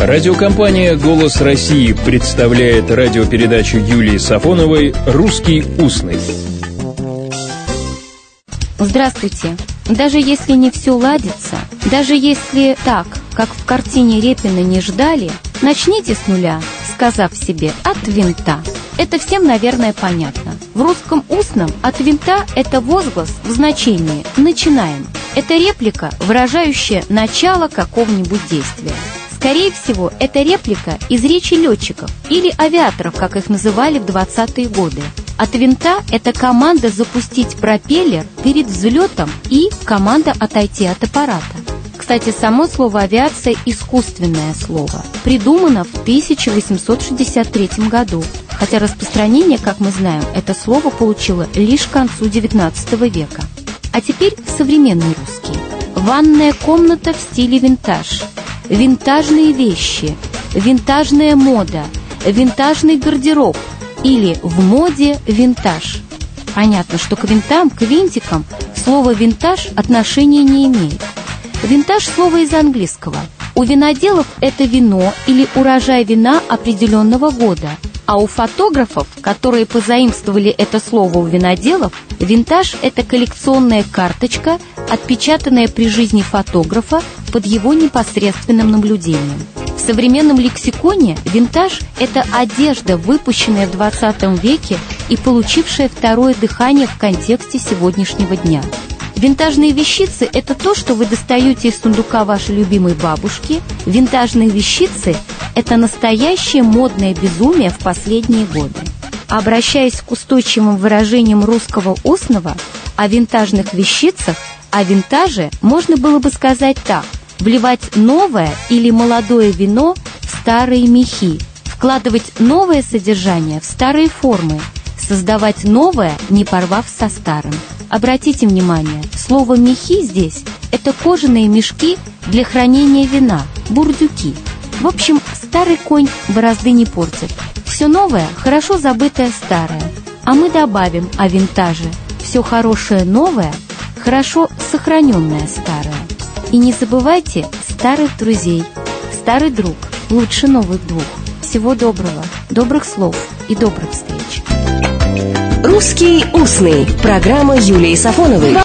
Радиокомпания «Голос России» представляет радиопередачу Юлии Сафоновой «Русский устный». Здравствуйте. Даже если не все ладится, даже если так, как в картине Репина не ждали, начните с нуля, сказав себе «от винта». Это всем, наверное, понятно. В русском устном «от винта» – это возглас в значении «начинаем». Это реплика, выражающая начало какого-нибудь действия. Скорее всего, это реплика из речи летчиков или авиаторов, как их называли в 20-е годы. От винта – это команда запустить пропеллер перед взлетом и команда отойти от аппарата. Кстати, само слово «авиация» – искусственное слово, придумано в 1863 году, хотя распространение, как мы знаем, это слово получило лишь к концу XIX века. А теперь современный русский. Ванная комната в стиле винтаж – винтажные вещи, винтажная мода, винтажный гардероб или в моде винтаж. Понятно, что к винтам, к винтикам слово «винтаж» отношения не имеет. Винтаж – слово из английского. У виноделов это вино или урожай вина определенного года, а у фотографов, которые позаимствовали это слово у виноделов, винтаж – это коллекционная карточка, отпечатанная при жизни фотографа под его непосредственным наблюдением. В современном лексиконе винтаж – это одежда, выпущенная в 20 веке и получившая второе дыхание в контексте сегодняшнего дня. Винтажные вещицы – это то, что вы достаете из сундука вашей любимой бабушки. Винтажные вещицы – это настоящее модное безумие в последние годы. Обращаясь к устойчивым выражениям русского устного о винтажных вещицах, о винтаже можно было бы сказать так – вливать новое или молодое вино в старые мехи, вкладывать новое содержание в старые формы, создавать новое, не порвав со старым. Обратите внимание, слово «мехи» здесь – это кожаные мешки для хранения вина, бурдюки. В общем, старый конь борозды не портит. Все новое – хорошо забытое старое. А мы добавим о винтаже – все хорошее новое – хорошо сохраненное старое. И не забывайте старых друзей. Старый друг лучше новых двух. Всего доброго, добрых слов и добрых встреч. «Русский устный» – программа Юлии Сафоновой.